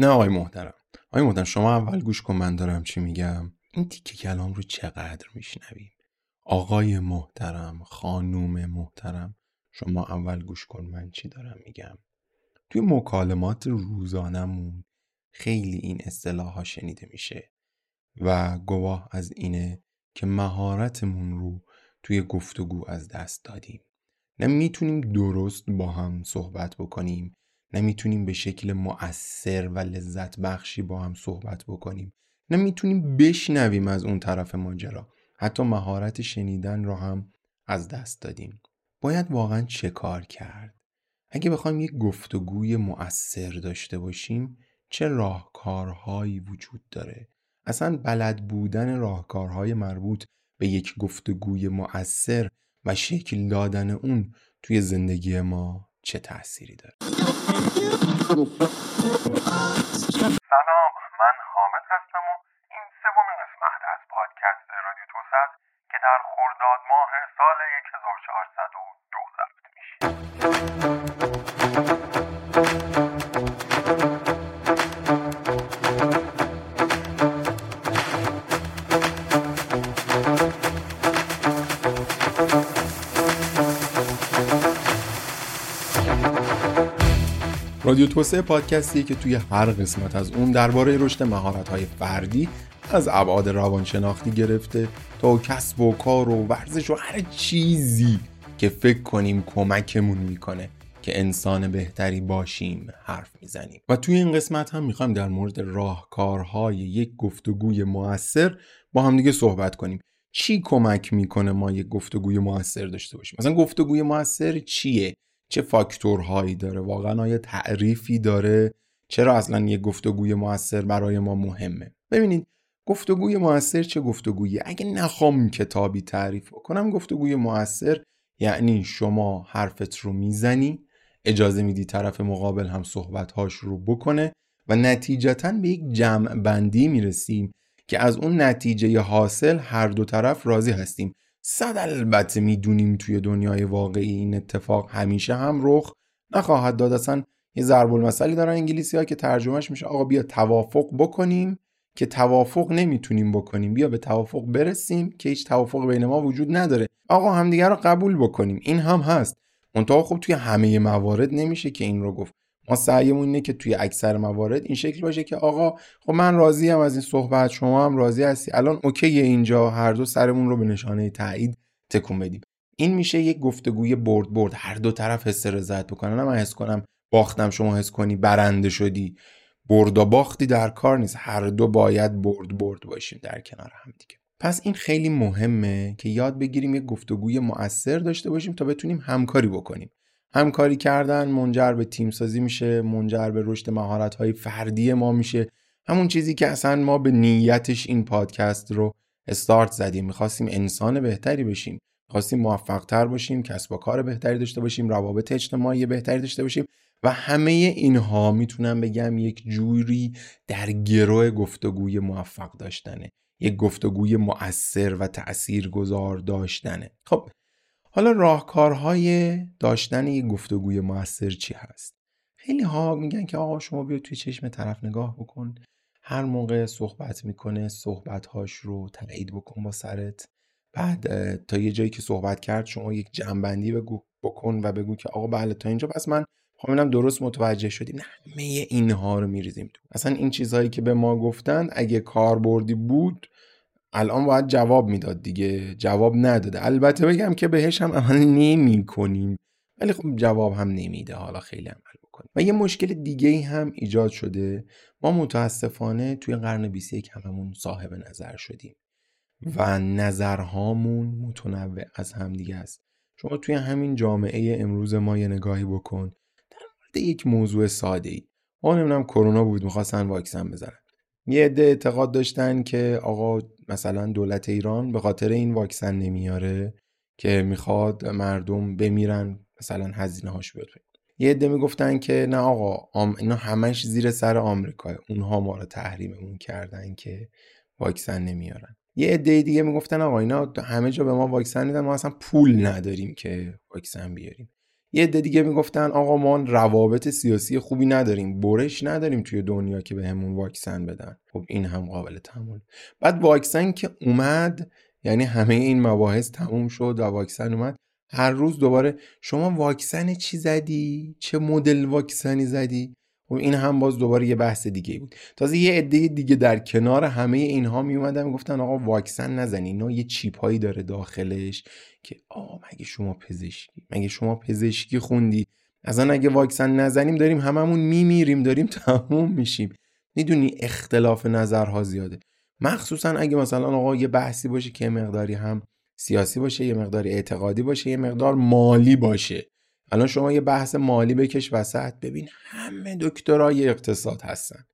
نه آقای محترم. آقای محترم شما اول گوش کن من دارم چی میگم. این تیکه کلام رو چقدر میشنویم؟ آقای محترم خانوم محترم شما اول گوش کن من چی دارم میگم. توی مکالمات روزانمون خیلی این اصطلاح ها شنیده میشه و گواه از اینه که مهارتمون رو توی گفتگو از دست دادیم. نه می‌تونیم درست با هم صحبت بکنیم نه می‌تونیم به شکل مؤثر و لذت بخشی با هم صحبت بکنیم. نه می‌تونیم بشنویم از اون طرف ماجرا. حتی مهارت شنیدن رو هم از دست دادیم. باید واقعا چه کار کرد؟ اگه بخوایم یک گفتگوی مؤثر داشته باشیم چه راهکارهایی وجود داره؟ اصلا بلد بودن راهکارهای مربوط به یک گفتگوی مؤثر و شکل دادن اون توی زندگی ما چه تأثیری داره؟ سلام من حامد هستم و رادیو توسعه پادکستیه که توی هر قسمت از اون درباره رشد مهارت‌های فردی از ابعاد روانشناختی گرفته تا کسب و کار و ورزش و هر چیزی که فکر کنیم کمکمون می‌کنه که انسان بهتری باشیم حرف می‌زنیم. و توی این قسمت هم می‌خوایم در مورد راهکارهای یک گفتگوی موثر با هم دیگه صحبت کنیم. چی کمک می‌کنه ما یک گفتگوی موثر داشته باشیم؟ مثلا گفتگوی موثر چیه؟ چه فاکتورهایی داره؟ واقعا آیا تعریفی داره؟ چرا اصلا یه گفتگوی موثر برای ما مهمه؟ ببینید گفتگوی موثر چه گفتگویی اگه نخوام کتابی تعریف کنم گفتگوی موثر یعنی شما حرفت رو می‌زنی اجازه میدی طرف مقابل هم صحبتهاش رو بکنه و نتیجتا به یک جمع بندی می‌رسیم که از اون نتیجه حاصل هر دو طرف راضی هستیم. صد البته می‌دونیم توی دنیای واقعی این اتفاق همیشه هم رخ نخواهد داد. اصلا یه ضرب المثلی دارن انگلیسی ها که ترجمهش میشه آقا بیا توافق بکنیم که توافق نمی‌تونیم بکنیم. بیا به توافق برسیم که هیچ توافق بین ما وجود نداره. آقا همدیگه رو قبول بکنیم. این هم هست. منتها خب توی همه موارد نمیشه که این رو گفت. ما سعیمون اینه که توی اکثر موارد این شکل باشه که آقا خب من راضی هم از این صحبت شما هم راضی هستی. الان اوکی اینجا هر دو سرمون رو به نشانه تایید تکون بدیم. این میشه یک گفتگوی برد برد. هر دو طرف حس رضایت بکنن من حس کنم باختم شما حس کنی برنده شدی. برد و باختی در کار نیست. هر دو باید برد برد باشیم در کنار هم دیگه. پس این خیلی مهمه که یاد بگیریم یک گفتگوی مؤثر داشته باشیم تا بتونیم همکاری بکنیم. همکاری کردن منجر به تیم سازی میشه منجر به رشد مهارت های فردی ما میشه. همون چیزی که اصلا ما به نیتش این پادکست رو استارت زدیم. می‌خواستیم انسان بهتری بشیم. می‌خواستیم موفقتر باشیم کسب و کار بهتری داشته باشیم روابط اجتماعی بهتری داشته باشیم و همه اینها می‌تونم بگم یک جوری در گروه گفتگوی موفق داشتنه. یک گفتگوی مؤثر و تأثیر گذار داشتنه. خب حالا راهکارهای داشتن یک گفتگوی موثر چی هست؟ خیلی ها میگن که آقا شما بیا توی چشم طرف نگاه بکن. هر موقع صحبت می‌کنه صحبتهاش رو تایید بکن با سرت. بعد تا یه جایی که صحبت کرد شما یک جنبندی بگو بکن و بگو که آقا بله تا اینجا پس من خواهمینم درست متوجه شدیم نه همه اینها رو میریزیم تو. اصلا این چیزهایی که به ما گفتن اگه کاربردی بود الان باید جواب می‌داد دیگه. جواب نداده. البته بگم که بهش هم عمل نمی کنیم ولی خب جواب هم نمیده. حالا خیلی عمل بکنیم. و یه مشکل دیگه هم ایجاد شده. ما متاسفانه توی قرن 21 هممون صاحب نظر شدیم. و نظرهامون متنوع از هم دیگه است. شما توی همین جامعه امروز ما یه نگاهی بکن. در مورد یک موضوع ساده ای ما نمی‌دونم کرونا بود می‌خواستن واکسن بزنن. یه عده اعتقاد داشتن که آقا مثلا دولت ایران به خاطر این واکسن نمیاره که می‌خواد مردم بمیرن مثلا هزینه هاش بیاد یه عده می‌گفتن که نه آقا اینا همش زیر سر آمریکا اونها ما رو تحریممون کردن که واکسن نمیارن. یه عده دیگه می‌گفتن آقا اینا همه جا به ما واکسن میدن ما اصلا پول نداریم که واکسن بیاریم. یه عده دیگه می‌گفتن آقا ما روابط سیاسی خوبی نداریم برش نداریم توی دنیا که به واکسن بدن. خب این هم قابل تحمل بعد واکسن که اومد یعنی همه این مباحث تموم شد و واکسن اومد هر روز دوباره شما واکسن چی زدی؟ چه مدل واکسنی زدی؟ خب این هم باز دوباره یه بحث دیگه بود. تازه یه عده دیگه در کنار همه اینها می اومدن می‌گفتن آقا واکسن نزنی اینا یه چیپ هایی داره داخلش که آ مگه شما پزشکی؟ مگه شما پزشکی خوندی؟ اصلا اگه واکسن نزنیم داریم هممون میمیریم داریم تموم میشیم. می‌دونی اختلاف نظرها زیاده. مخصوصا اگه مثلا آقا یه بحثی باشه که مقداری هم سیاسی باشه یه مقدار اعتقادی باشه یه مقدار مالی باشه. الان شما یه بحث مالی بکش وسط ببین همه دکترای اقتصاد هستن.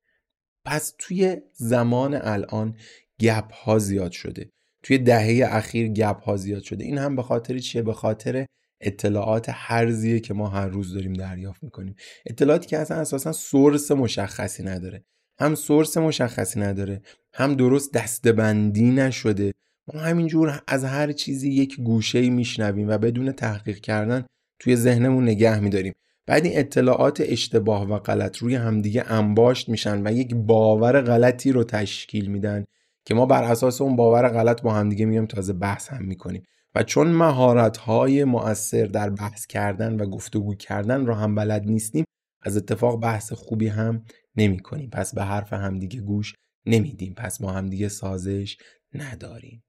پس توی زمان الان گپ ها زیاد شده. توی دهه اخیر گپ ها زیاد شده. این هم به خاطر چیه؟ به خاطر اطلاعات هرزیه که ما هر روز داریم دریافت می‌کنیم. اطلاعاتی که اصلا اساسا سورس مشخصی نداره. هم سورس مشخصی نداره هم درست دستبندی نشده. ما همینجور از هر چیزی یک گوشه میشنویم و بدون تحقیق کردن توی ذهنمون نگه میداریم. بعد این اطلاعات اشتباه و غلط روی همدیگه انباشت میشن و یک باور غلطی رو تشکیل میدن که ما بر اساس اون باور غلط با همدیگه میگیم تازه بحث هم می‌کنیم. و چون مهارت های مؤثر در بحث کردن و گفتگو کردن رو هم بلد نیستیم از اتفاق بحث خوبی هم نمی کنیم پس به حرف همدیگه گوش نمیدیم. پس ما همدیگه سازش نداریم.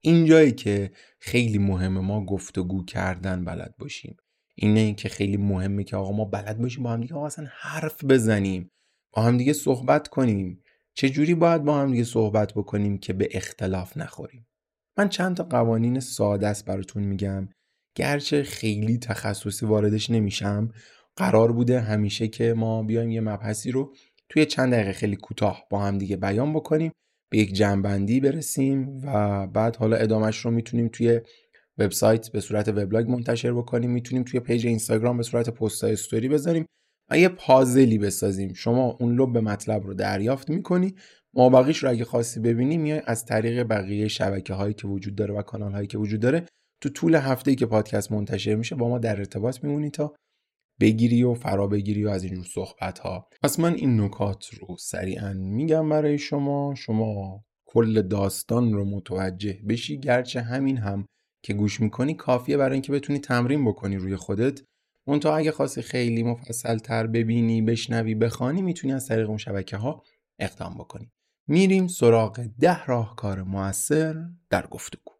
اینجایی که خیلی مهمه ما گفتگو کردن بلد باشیم. اینه که خیلی مهمه که آقا ما بلد باشیم با هم دیگه اصلا حرف بزنیم با هم دیگه صحبت کنیم. چه جوری باید با هم دیگه صحبت بکنیم که به اختلاف نخوریم؟ من چند تا قوانین ساده است براتون میگم. گرچه خیلی تخصصی واردش نمیشم قرار بوده همیشه که ما بیایم یه مبحثی رو توی چند دقیقه خیلی کوتاه با هم دیگه بیان بکنیم. به یک جمع‌بندی برسیم و بعد حالا ادامش رو می‌تونیم توی وبسایت به صورت وبلاگ منتشر بکنیم. می‌تونیم توی page اینستاگرام به صورت پست استوری بذاریم و یه پازلی بسازیم. شما اون لب مطلب رو دریافت می‌کنی. مابقیش رو اگه خواستی ببینی میای از طریق بقیه شبکه هایی که وجود داره و کانال هایی که وجود داره. تو طول هفته ای که پادکست منتشر میشه با ما در ارتباط میمونی تا بگیری و فرا بگیری و از اینجور صحبت ها پس من این نکات رو سریعا میگم برای شما. شما کل داستان رو متوجه بشی. گرچه همین هم که گوش می‌کنی کافیه برای اینکه بتونی تمرین بکنی روی خودت. منتها اگه خواستی خیلی مفصل تر ببینی بشنوی بخوانی می‌تونی از طریق اون شبکه ها اقدام بکنی. میریم سراغ ده راهکار موثر در گفتگو.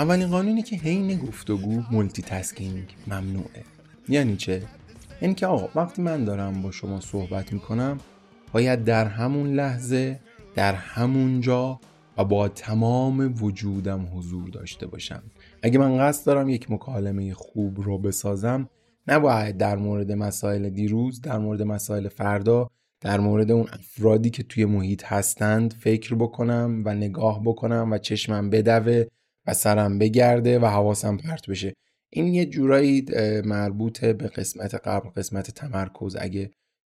اولین قانونی که حین گفتگو مولتی تسکینگ ممنوعه. یعنی چه؟ یعنی که آقا وقتی من دارم با شما صحبت می‌کنم باید در همون لحظه در همون جا و با تمام وجودم حضور داشته باشم. اگه من قصد دارم یک مکالمه خوب رو بسازم نباید در مورد مسائل دیروز در مورد مسائل فردا در مورد اون افرادی که توی محیط هستند فکر بکنم و نگاه بکنم و چشمم بدوه و سرم بگرده و حواسم پرت بشه. این یه جورایی مربوط به قسمت قبل قسمت تمرکز. اگه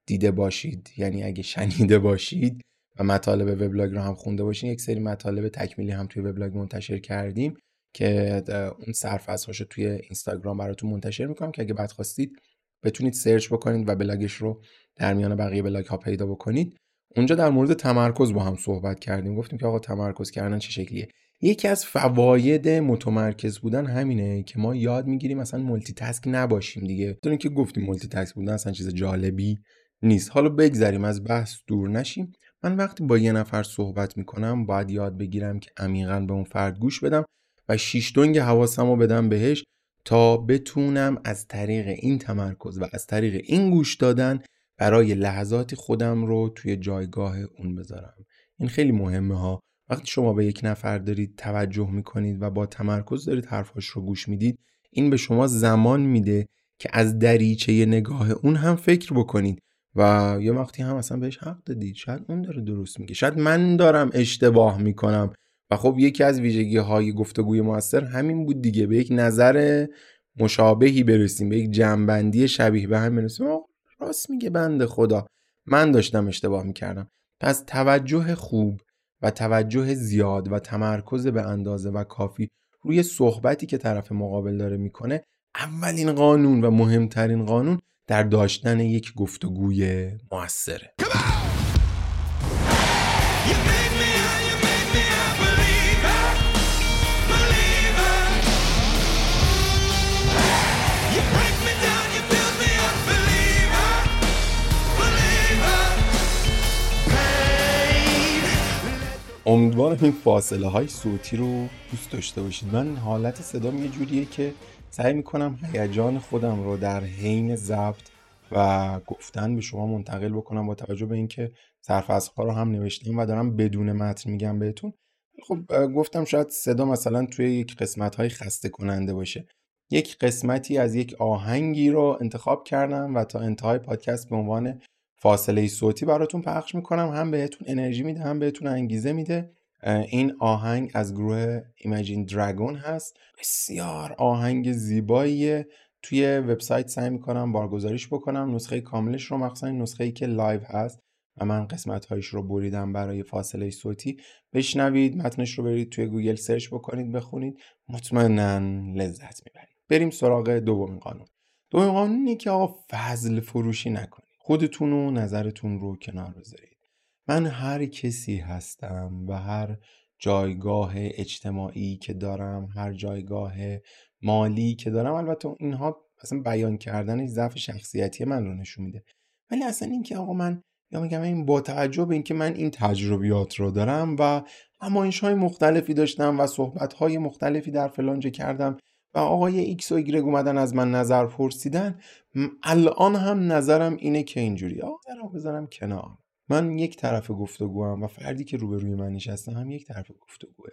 دیده باشید یعنی اگه شنیده باشید و مطالب وبلاگ رو هم خونده باشین یک سری مطالب تکمیلی هم توی وبلاگ منتشر کردیم که اون سرفصلش رو توی اینستاگرام براتون منتشر می‌کنم که اگه بعد خواستید بتونید search بکنید و بلاگش رو در میان بقیه بلاگ ها پیدا بکنید. اونجا در مورد تمرکز با هم صحبت کردیم. گفتیم که آقا تمرکز کردن چه شکلیه؟ یکی از فواید متمرکز بودن همینه که ما یاد می‌گیریم مثلا مولتی تاسک نباشیم دیگه. دونین که گفتیم مولتی تاسک بودن اصلا چیز جالبی نیست. حالا بگذریم از بحث دور نشیم. من وقتی با یه نفر صحبت می‌کنم باید یاد بگیرم که عمیقا به اون فرد گوش بدم و شیش دنگ حواسم رو بدم بهش تا بتونم از طریق این تمرکز و از طریق این گوش دادن برای لحظاتی خودم رو توی جایگاه اون بذارم. این خیلی مهمه ها. وقتی شما به یک نفر دارید توجه می‌کنید و با تمرکز دارید حرفاش رو گوش می‌دید این به شما زمان میده که از دریچه نگاه اون هم فکر بکنید و یه وقتی هم اصلا بهش حق دادید. شاید اون داره درست میگه. شاید من دارم اشتباه می‌کنم. و خب یکی از ویژگی های گفتگوی موثر همین بود دیگه. به یک نظر مشابهی برسیم به یک جنبندی شبیه به هم برسیم. راست میگه بنده خدا. من داشتم اشتباه می‌کردم. پس توجه خوب و توجه زیاد و تمرکز به اندازه و کافی روی صحبتی که طرف مقابل داره می‌کنه اولین قانون و مهمترین قانون در داشتن یک گفتگوی موثره. امیدوارم این فاصله های صوتی رو دوست داشته باشید من حالت صدام یه جوریه که سعی می‌کنم هیجان خودم رو در حین ضبط و گفتن به شما منتقل بکنم با توجه به اینکه ها رو هم نوشتم و دارم بدون متن میگم بهتون. خب گفتم شاید صدا مثلا توی یک قسمت های خسته کننده باشه. یک قسمتی از یک آهنگی رو انتخاب کردم و تا انتهای پادکست به عنوان فاصله صوتی براتون پخش می‌کنم. هم بهتون انرژی میده هم بهتون انگیزه میده. این آهنگ از گروه Imagine Dragon هست. بسیار آهنگ زیباییه. توی وبسایت سعی می‌کنم بارگذاریش بکنم. نسخه کاملش رو مخصوصا نسخه ای که live هست و من قسمت هایش رو بریدم برای فاصله صوتی. بشنوید متنش رو برید توی گوگل search بکنید بخونید. مطمئنا لذت می‌برید. بریم سراغ دومین قانون. دومین قانون اینه که آقا فضل فروشی نکنید. خودتون و نظرتون رو کنار بذارید. من هر کسی هستم و هر جایگاه اجتماعی که دارم هر جایگاه مالی که دارم البته اینها اصلا بیان کردن ضعف شخصیتی من رو نشون میده. ولی اصلا اینکه آقا من یا میگم این با توجه به اینکه من این تجربیات رو دارم و همایش های مختلفی داشتم و صحبت های مختلفی در فلانجه کردم و آقای ایکس و ایگرگ اومدن از من نظر پرسیدن الان هم نظرم اینه که اینجوری آقا بذارم کنار. من یک طرف گفتگو و فردی که روبروی من نشسته هم یک طرف گفتگوه.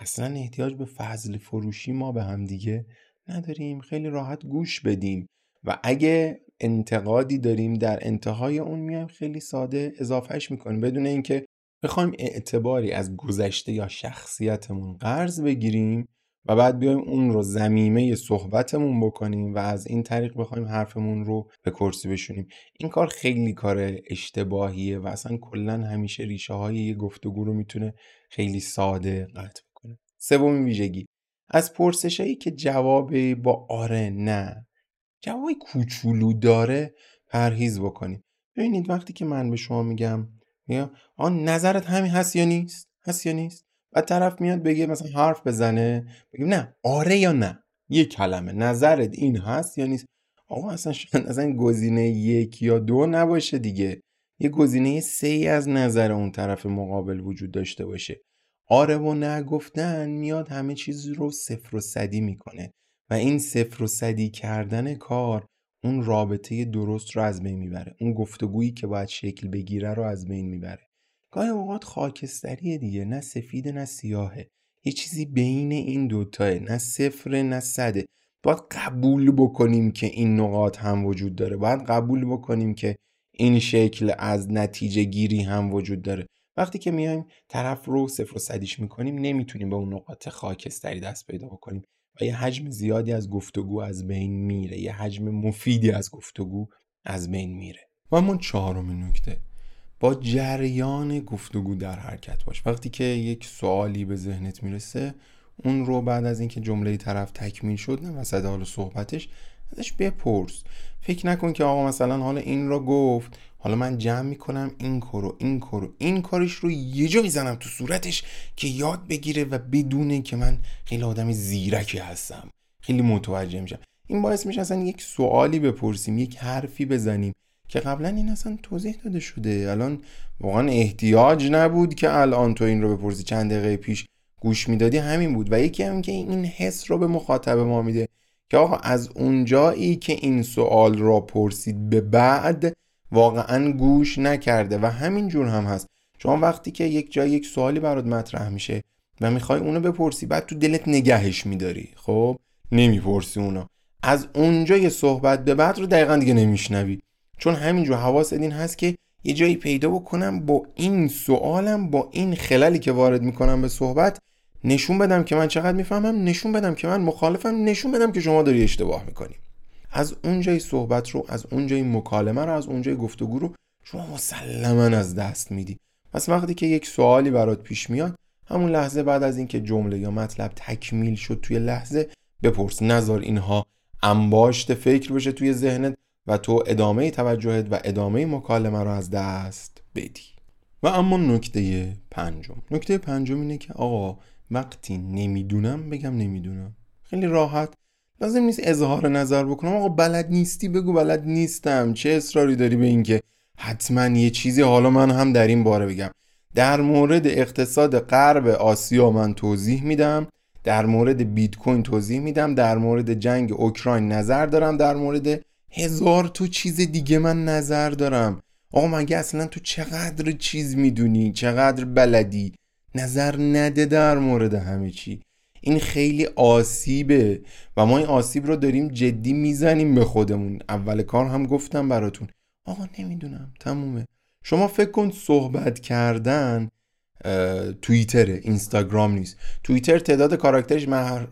اصلا احتیاج به فضل فروشی ما به هم دیگه نداریم. خیلی راحت گوش بدیم. و اگه انتقادی داریم در انتهای اون میایم خیلی ساده اضافهش می‌کنیم. بدون اینکه بخوایم اعتباری از گذشته یا شخصیتمون قرض بگیریم و بعد بیایم اون رو زمیمه صحبتمون بکنیم و از این طریق بخوایم حرفمون رو به کرسی بشونیم. این کار خیلی کار اشتباهیه و اصلا کلا همیشه ریشه های یه گفتگو رو می‌تونه خیلی ساده قطع بکنه. سومین ویژگی از پرسشایی که جواب با آره نه جواب کوچولو داره پرهیز بکنیم. ببینید وقتی که من به شما میگم آن نظرت همین هست یا نیست؟ هست یا نیست؟ و طرف میاد بگه مثلا حرف بزنه بگیم نه آره یا نه؟ یه کلمه. نظرت این هست یا نیست؟ آقا اصلا شاید اصلا گزینه یک یا دو نباشه دیگه. یه گزینه سه از نظر اون طرف مقابل وجود داشته باشه. آره و نه گفتن میاد همه چیز رو صفر و صدی می‌کنه. و این صفر و صدی کردن کار اون رابطه درست رو از بین می‌بره. اون گفتگویی که باید شکل بگیره رو از بین می‌بره. گاهی اوقات خاکستریه دیگه نه سفید نه سیاهه. یه چیزی بین این دوتاه نه صفر نه صده. باید قبول بکنیم که این نقاط هم وجود داره. باید قبول بکنیم که این شکل از نتیجه گیری هم وجود داره. وقتی که میایم طرف رو صفر و صدیش می‌کنیم نمی‌تونیم به اون نقاط خاکستری دست پیدا بکنیم و یه حجم زیادی از گفتگو از بین میره. یه حجم مفیدی از گفتگو از بین میره. و اما چهارمین نکته. با جریان گفتگو در حرکت باش. وقتی که یک سوالی به ذهنت می‌رسه اون رو بعد از اینکه جمله طرف تکمیل شد نه وسط حال صحبتش ازش بپرس. فکر نکن که آقا مثلا حالا این رو گفت حالا من جمع می‌کنم این کارو این کارو این کارش رو یه جا می‌زنم تو صورتش که یاد بگیره و بدونه که من خیلی آدم زیرکی هستم. خیلی متوجه میشم. این باعث میشه اصلا یک سوالی بپرسیم یک حرفی بزنیم. که قبلا این اصلا توضیح داده شده. الان واقعا احتیاج نبود که الان تو این رو بپرسی. چند دقیقه پیش گوش می‌دادی همین بود. و یکی هم که این حس رو به مخاطب ما میده که آقا از اونجایی که این سوال را پرسید به بعد واقعا گوش نکرده. و همین جور هم هست. شما وقتی که یک جای یک سوالی برات مطرح میشه و می‌خوای اونو بپرسی بعد تو دلت نگهش میداری. خب؟ نمی‌پرسی اونو. از اونجای صحبت به بعد رو دقیقا دیگه نمیشنوی. چون همینجور حواس این هست که یه جایی پیدا بکنم با این سوالم با این خلالی که وارد می‌کنم به صحبت نشون بدم که من چقدر می‌فهمم نشون بدم که من مخالفم نشون بدم که شما داری اشتباه می‌کنی. از اونجای صحبت رو از اونجای مکالمه رو از اونجای گفتگو رو شما مسلما از دست میدی. پس وقتی که یک سوالی برات پیش میاد همون لحظه بعد از اینکه جمله یا مطلب تکمیل شد توی لحظه بپرس. نظر اینها انباشت فکر بشه توی ذهنت. و تو ادامه توجهت و ادامه مکالمه رو از دست بدی. و اما نکته پنجم. نکته پنجم اینه که آقا وقتی نمی‌دونم بگم نمی‌دونم. خیلی راحت. لازم نیست اظهار نظر بکنم. آقا بلد نیستی؟ بگو بلد نیستم. چه اصراری داری به اینکه حتما یه چیزی حالا من هم در این باره بگم. در مورد اقتصاد غرب آسیا من توضیح میدم. در مورد بیت کوین توضیح میدم. در مورد جنگ اوکراین نظر دارم. در مورد هزار تو چیز دیگه من نظر دارم. آقا مگه اصلا تو چقدر چیز می‌دونی؟ چقدر بلدی؟ نظر نده در مورد همه چی. این خیلی آسیبه و ما این آسیب رو داریم جدی می‌زنیم به خودمون. اول کار هم گفتم براتون. آقا نمی‌دونم تمومه. شما فکر کن صحبت کردن توییتر اینستاگرام نیست. توییتر تعداد کاراکترش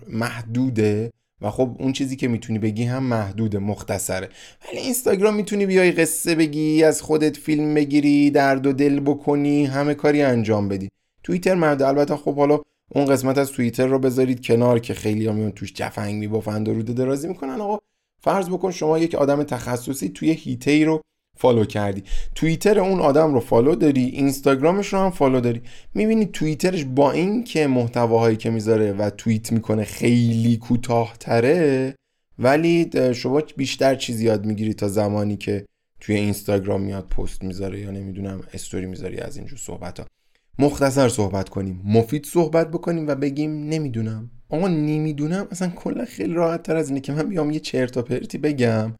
محدوده. و خب اون چیزی که می‌تونی بگی هم محدوده مختصره. ولی اینستاگرام می‌تونی بیای قصه بگی از خودت فیلم بگیری درد و دل بکنی همه کاری انجام بدی. توییتر مرد البته خب حالا اون قسمت از توییتر رو بذارید کنار که خیلی هم توش جفنگ میبافند و روده درازی می‌کنن. آقا فرض بکن شما یک آدم تخصصی توی حیطه ای رو follow کردی. توییتر اون آدم رو follow داری اینستاگرامش رو هم follow داری. می‌بینی توییترش با این که محتواهایی که می‌ذاره و توییت می‌کنه خیلی کوتاهتره ولی شما بیشتر چیز یاد می‌گیری تا زمانی که توی اینستاگرام میاد پست می‌ذاره یا نمی‌دونم استوری می‌ذاری از اینجور صحبت ها مختصر صحبت کنیم مفید صحبت بکنیم و بگیم نمی‌دونم. آقا نمی‌دونم اصلا کلا خیلی راحت تر از اینه که من بیام یه چرت و پرتی بگم.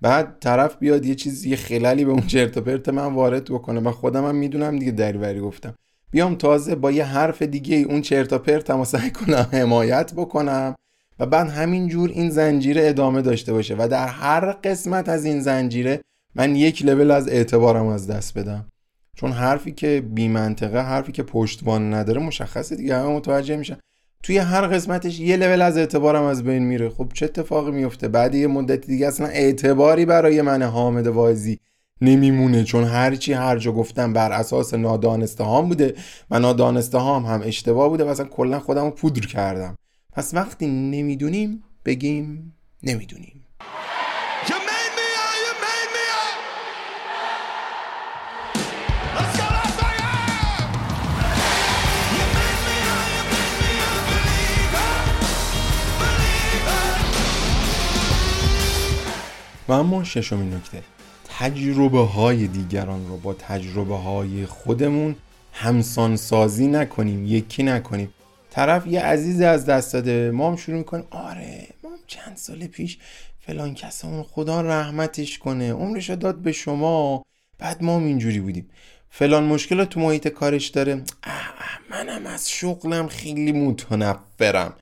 بعد طرف بیاد یه چیزی یه خلالی به اون چرت و پرت من وارد بکنه و خودم هم می‌دونم دیگه دریوری گفتم. بیام تازه با یه حرف دیگه اون چرت و پرت هم سعی کنم حمایت بکنم و بعد همینجور این زنجیره ادامه داشته باشه و در هر قسمت از این زنجیره من یک لول از اعتبارم از دست بدم. چون حرفی که بی منطقه حرفی که پشتوان نداره مشخصه دیگه همه متوجه میشن. توی هر قسمتش یه لول از اعتبارم از بین میره. خب چه اتفاقی میفته؟ بعد یه مدت دیگه اصلا اعتباری برای من حامد وایزی نمیمونه چون هرچی هر جا گفتم بر اساس نادانسته هام بوده و نادانسته هام هم اشتباه بوده و اصلا کلا خودم رو پودر کردم. پس وقتی نمی‌دونیم بگیم نمی‌دونیم. و اما ششمین نکته تجربه های دیگران رو با تجربه های خودمون همسان سازی نکنیم یکی نکنیم. طرف یه عزیز از دست داده ما هم شروع می‌کنیم آره ما هم چند سال پیش فلان کسمون خدا رحمتش کنه عمرش داد به شما بعد ما هم اینجوری بودیم. فلان مشکل تو محیط کارش داره منم از شغلم خیلی متنفرم.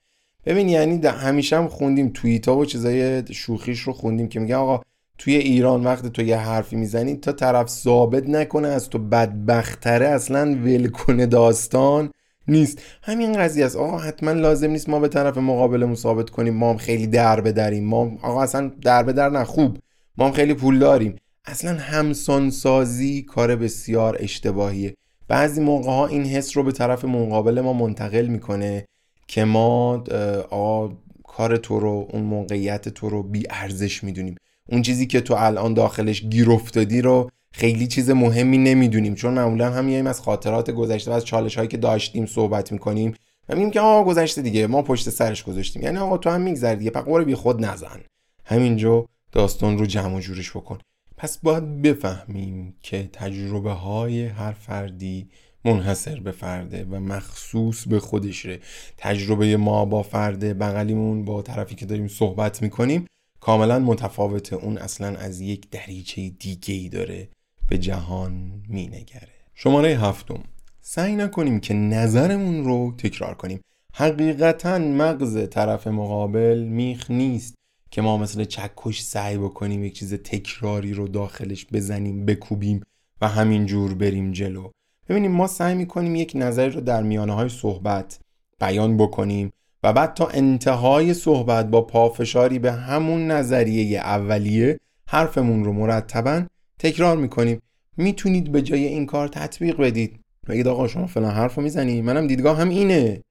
ببین یعنی همیشه هم خوندیم توییت ها و چیزای شوخیش رو خوندیم که میگن آقا توی ایران وقتی تو یه حرفی می‌زنی تا طرف ثابت نکنه از تو بدبختره اصلا ول کنه داستان نیست. همین قضیه است. آقا حتما لازم نیست ما به طرف مقابلمون ثابت کنیم. ما هم خیلی در بدریم. ما آقا اصلا در در نه خوب. ما هم خیلی پول داریم. اصلا همسانسازی کار بسیار اشتباهیه. بعضی موقع ها این حس رو به طرف مقابل ما منتقل می‌کنه. که ما آقا کار تو رو اون موقعیت تو رو بی ارزش می‌دونیم. اون چیزی که تو الان داخلش گیر افتادی رو خیلی چیز مهمی نمی‌دونیم. چون معمولا هم میایم از خاطرات گذشته و از چالش هایی که داشتیم صحبت می‌کنیم و میگیم که آقا گذشته دیگه ما پشت سرش گذاشتیم. یعنی آقا تو هم میگذری دیگه. پقور بی خود نزن. همینجا داستان رو جمع و جورش بکن. پس باید بفهمیم که تجربه های هر فردی منحصر به فرده و مخصوص به خودشه. تجربه ما با فرده بغلیمون با طرفی که داریم صحبت می‌کنیم کاملا متفاوته. اون اصلا از یک دریچه دیگه ای داره به جهان مینگره. شماره هفتم. سعی نکنیم که نظرمون رو تکرار کنیم. حقیقتا مغز طرف مقابل میخ نیست که ما مثل چکش سعی بکنیم یک چیز تکراری رو داخلش بزنیم بکوبیم و همینجور بریم جلو. ببینیم ما سعی می‌کنیم یک نظری رو در میانه های صحبت بیان بکنیم و بعد تا انتهای صحبت با پافشاری به همون نظریه اولیه حرفمون رو مرتبا تکرار می‌کنیم. می‌تونید به جای این کار تطبیق بدید. بگید آقا شما فلان حرف رو می‌زنی منم دیدگاه هم اینه.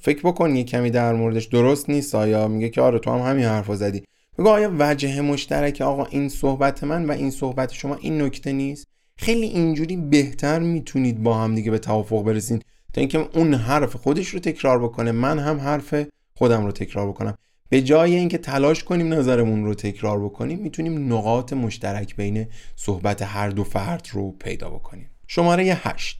فکر بکن یه کمی در موردش درست نیست. آیا میگه که آره تو هم همین حرف زدی؟ بگو آیا وجه مشترک آقا این صحبت من و این صحبت شما این نکته نیست؟ خیلی اینجوری بهتر می‌تونید با هم دیگه به توافق برسین. تا اینکه اون حرف خودش رو تکرار بکنه من هم حرف خودم رو تکرار بکنم. به جای اینکه تلاش کنیم نظرمون رو تکرار بکنیم می‌تونیم نقاط مشترک بین صحبت هر دو فرد رو پیدا بکنیم. شماره 8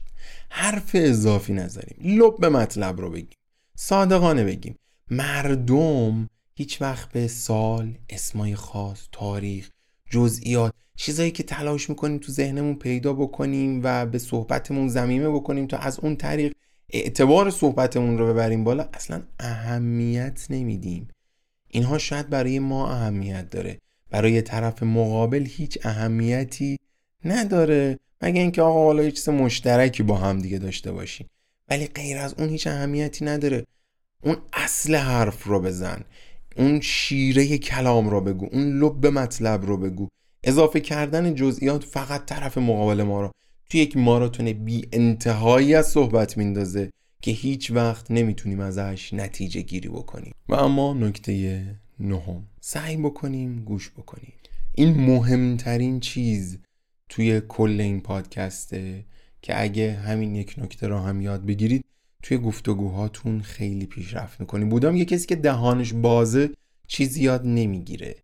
حرف اضافی نذاریم. لب به مطلب رو بگیم. صادقانه بگیم. مردم هیچ وقت به سال اسمای خاص تاریخ جزئیات چیزایی که تلاش می‌کنیم تو ذهنمون پیدا بکنیم و به صحبتمون زمینه بکنیم تا از اون طریق اعتبار صحبتمون رو ببریم بالا اصلا اهمیت نمیدیم. اینها شاید برای ما اهمیت داره. برای طرف مقابل هیچ اهمیتی نداره. مگه اینکه آقا حالا یه چیز مشترکی با هم دیگه داشته باشیم. ولی غیر از اون هیچ اهمیتی نداره. اون اصل حرف رو بزن. اون شیره کلام رو بگو اون لب مطلب رو بگو. اضافه کردن جزئیات فقط طرف مقابل ما رو. توی یک ماراتون بی انتهایی از صحبت میندازه که هیچ وقت نمی‌تونیم ازش نتیجه گیری بکنیم. و اما نکته نهم. سعی بکنیم گوش بکنیم. این مهمترین چیز توی کل این پادکسته که اگه همین یک نکته را هم یاد بگیرید توی گفتگوهاتون خیلی پیشرفت می‌کنیم بودم یه کسی که دهانش بازه چیزی یاد نمی‌گیره.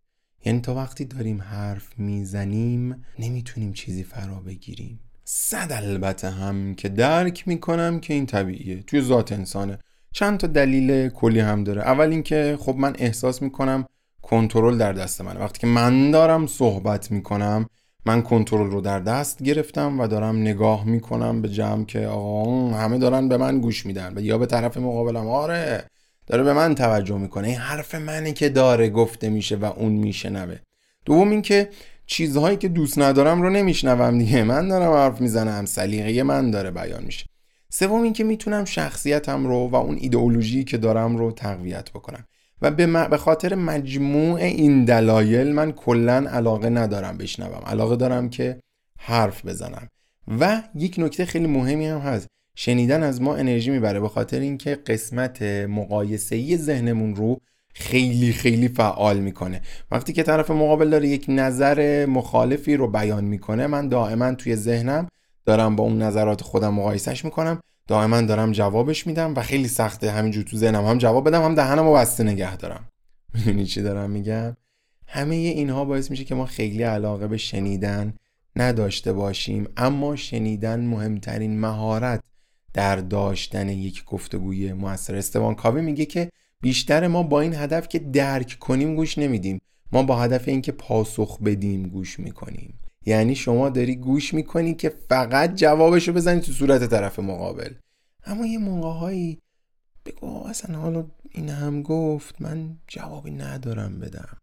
یعنی تا وقتی داریم حرف می‌زنیم نمی‌تونیم چیزی فرا بگیریم. صد البته هم که درک می‌کنم که این طبیعیه. توی ذات انسانه. چند تا دلیل کلی هم داره. اول اینکه خب من احساس می‌کنم کنترل در دست منه. وقتی که من دارم صحبت می‌کنم من کنترل رو در دست گرفتم و دارم نگاه می‌کنم به جمع که آقا همه دارن به من گوش میدن. و یا به طرف مقابلم آره داره به من توجه می‌کنه. این حرف منه که داره گفته میشه و اون میشنوه. دوم اینکه چیزهایی که دوست ندارم رو نمیشنوم دیگه. من دارم حرف می‌زنم سلیقه من داره بیان میشه. سوم اینکه می‌تونم شخصیتم رو و اون ایدئولوژی که دارم رو تقویت بکنم. و به, خاطر مجموع این دلایل من کلا علاقه ندارم بشنوم. علاقه دارم که حرف بزنم. و یک نکته خیلی مهمی هم هست. شنیدن از ما انرژی می‌بره. به خاطر اینکه قسمت مقایسه‌ای ذهنمون رو خیلی خیلی فعال می‌کنه. وقتی که طرف مقابل داره یک نظر مخالفی رو بیان می‌کنه من دائما توی ذهنم دارم با اون نظرات خودم مقایسهش می‌کنم. دائما دارم جوابش میدم و خیلی سخته. همینجور تو ذهنم هم جواب بدم هم دهنم رو بسته نگه دارم. می‌دونی چی دارم میگم؟ همه اینها باعث میشه که ما خیلی علاقه به شنیدن نداشته باشیم. اما شنیدن مهمترین مهارت در داشتن یک گفتگوی موثر. استوان کاوه میگه که بیشتر ما با این هدف که درک کنیم گوش نمیدیم. ما با هدف اینکه پاسخ بدیم گوش می‌کنیم. یعنی شما داری گوش می‌کنی که فقط جوابشو بزنی تو صورت طرف مقابل. اما یه موقع هایی بگو اصلا حالا این هم گفت من جوابی ندارم بدم.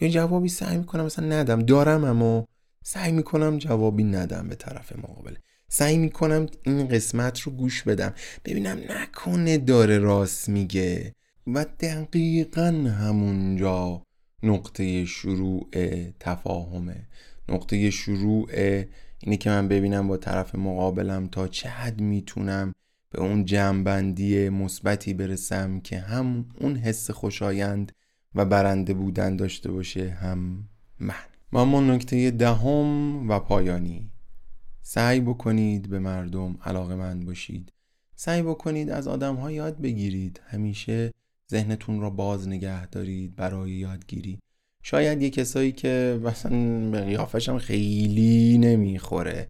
یا جوابی سعی می‌کنم مثلا ندم. دارم اما سعی می‌کنم جوابی ندم به طرف مقابل. سعی می‌کنم این قسمت رو گوش بدم. ببینم نکنه داره راست میگه. و دقیقا همونجا نقطه شروع تفاهمه. نقطه شروع اینه که من ببینم با طرف مقابلم تا چه حد می‌تونم به اون جمعبندی مثبتی برسم که هم اون حس خوشایند و برنده بودن داشته باشه هم من. و اما نکته دهم و پایانی. سعی بکنید به مردم علاقه من باشید. سعی بکنید از آدم ها یاد بگیرید. همیشه ذهنتون را باز نگه دارید برای یادگیری. شاید یه کسایی که مثلا به قیافش هم خیلی نمی‌خوره.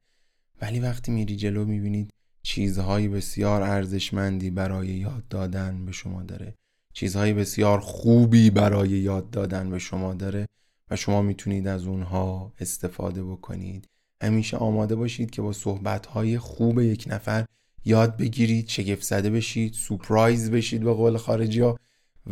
ولی وقتی میری جلو می‌بینید چیزهایی بسیار ارزشمندی برای یاد دادن به شما داره. چیزهایی بسیار خوبی برای یاد دادن به شما داره و شما می‌تونید از اونها استفاده بکنید. همیشه آماده باشید که با صحبتهای خوب یک نفر یاد بگیرید شگفت زده بشید سپرایز بشید به قول خارجی ها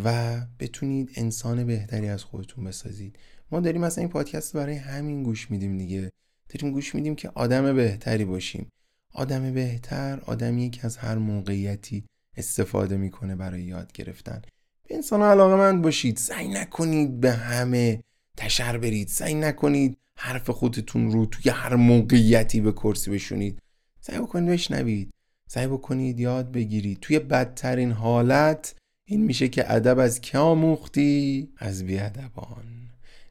و بتونید انسان بهتری از خودتون بسازید. ما داریم مثلا این پادکست برای همین گوش میدیم دیگه. داریم گوش میدیم که آدم بهتری باشیم. آدم بهتر آدمی که از هر موقعیتی استفاده می‌کنه برای یاد گرفتن. به انسان علاقه مند باشید. سعی نکنید به همه تشر برید. سعی نکنید حرف خودتون رو توی هر موقعیتی به کرسی بشونید. سعی بکنید بشنوید. سعی بکنید یاد بگیرید. توی بدترین حالت این میشه که ادب از که آموختی؟ از بیادبان.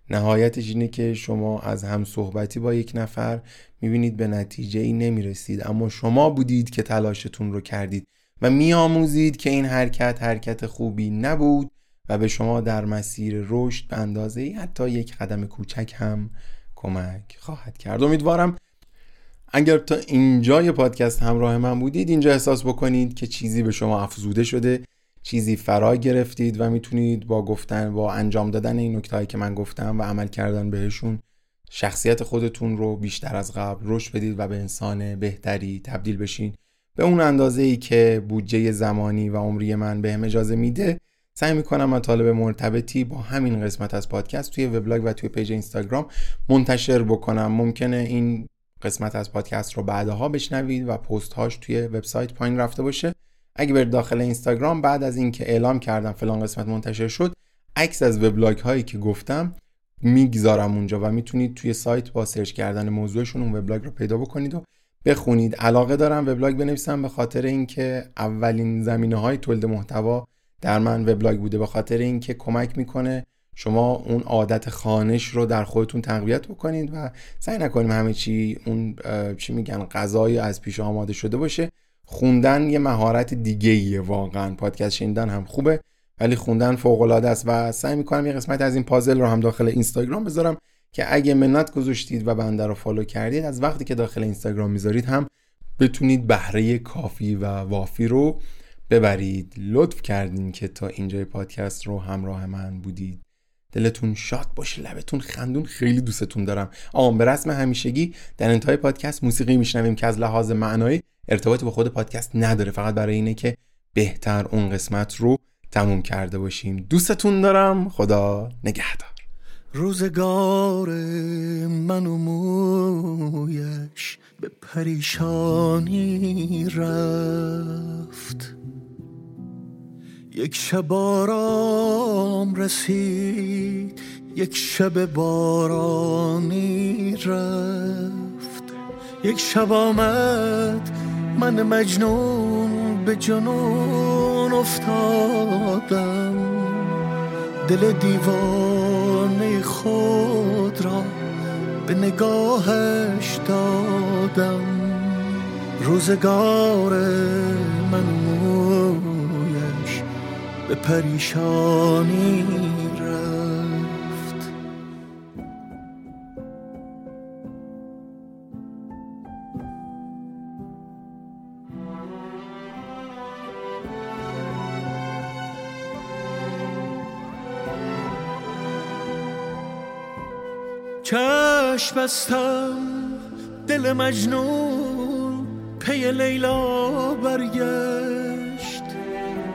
نهایتش اینه که شما از هم صحبتی با یک نفر می‌بینید به نتیجه ای نمی‌رسید. اما شما بودید که تلاشتون رو کردید و میآموزید که این حرکت حرکت خوبی نبود و به شما در مسیر رشد به اندازه حتی یک قدم کوچک هم کمک خواهد کرد. امیدوارم اگر تا اینجای پادکست همراه من بودید اینجا احساس بکنید که چیزی به شما افزوده شده. چیزی فرا گرفتید و می‌تونید با گفتن با انجام دادن این نکتهایی که من گفتم و عمل کردن بهشون شخصیت خودتون رو بیشتر از قبل رشد بدید و به انسان بهتری تبدیل بشین. به اون اندازه ای که بودجه زمانی و عمری من بهم اجازه میده سعی می‌کنم مطالب مرتبطی با همین قسمت از پادکست توی وبلاگ و توی page اینستاگرام منتشر بکنم. ممکنه این قسمت از پادکست رو بعدها بشنوید و پست هاش توی وبسایت پایین رفته باشه. اگه برید داخل اینستاگرام بعد از اینکه اعلام کردم فلان قسمت منتشر شد عکس از وبلاگ هایی که گفتم می‌گذارم اونجا و می‌تونید توی سایت با search کردن موضوعشون اون وبلاگ رو پیدا بکنید و بخونید. علاقه دارم وبلاگ بنویسم به خاطر اینکه اولین زمینه های تولید محتوا در من وبلاگ بوده به خاطر اینکه کمک می‌کنه شما اون عادت خانش رو در خودتون تقویت بکنید و سعی نکنیم همه چی اون چی میگن غذای از پیش آماده شده باشه. خوندن یه مهارت دیگه ایه واقعا. پادکست شنیدن هم خوبه ولی خوندن فوق العاده است و سعی می‌کنم یه قسمت از این پازل رو هم داخل اینستاگرام بذارم که اگه منت گذاشتید و بنده رو follow کردید از وقتی که داخل اینستاگرام می‌ذارید هم بتونید بهره کافی و وافی رو ببرید. لطف کردین که تا اینجای پادکست رو همراه من بودید. دلتون شاد باشه لبتون خندون خیلی دوستتون دارم. آم به رسم همیشگی در انتهای پادکست موسیقی میشنویم که از لحاظ معنایی ارتباطی با خود پادکست نداره. فقط برای اینه که بهتر اون قسمت رو تموم کرده باشیم. دوستتون دارم. خدا نگهدار. روزگار من و مویش به پریشانی رفت. یک شب آرام رسید یک شب بارانی رفت. یک شب آمد من مجنون به جنون افتادم. دل دیوانه خود را به نگاهش دادم. روزگار من مویش به پریشانی چشم بستم دل مجنون پی لیلا برگشت.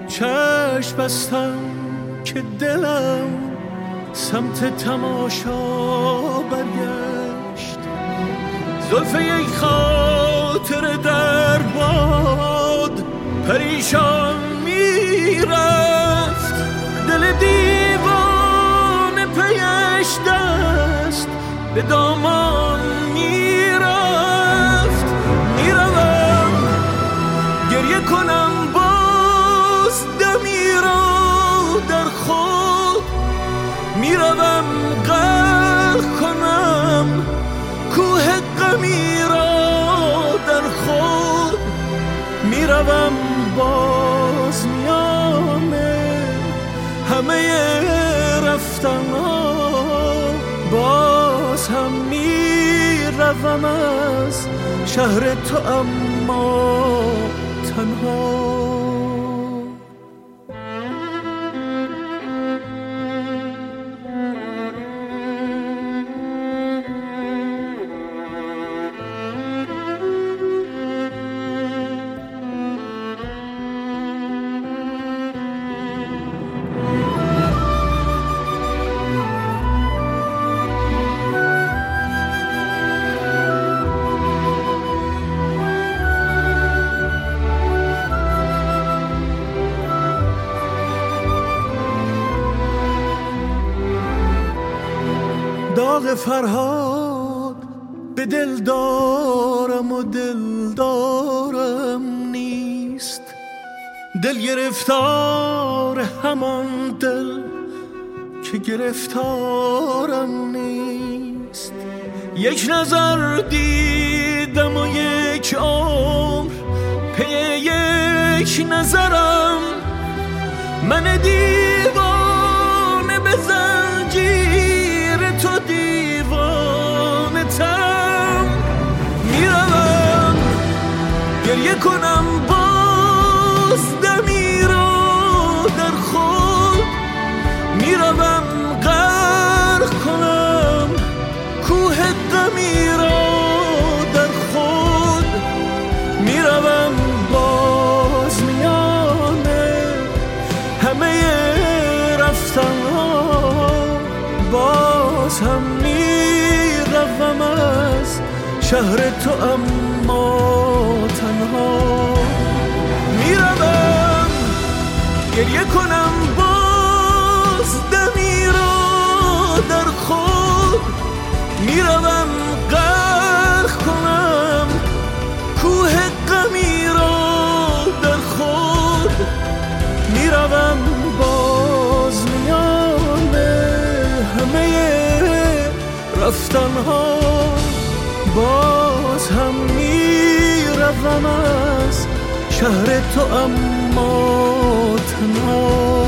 چشم بستم که دلم سمت تماشا برگشت. زلف یک خاطر در باد پریشان می‌رفت. دل دیوانه به دامان می‌رفت شهر تو اما تنها فرهاد به دل دارم و دل دارم نیست. دل گرفتار همان دل که گرفتارم نیست. یک نظر دیدم و یک عمر پی یک نظرم. من دیوانه کنم باز دمی را در خود. می‌روم غرق کنم کوه غمی را در خود. می‌روم باز میانه همه رفتن ها باز هم می‌روم از شهر تو اما تنها می‌روم گریه کنم باز دمی را در خود می‌روم غرق کنم کوه غمی را در خود می‌روم باز میانه همه رفتن ها باز می‌روم از شهر تو اما تنها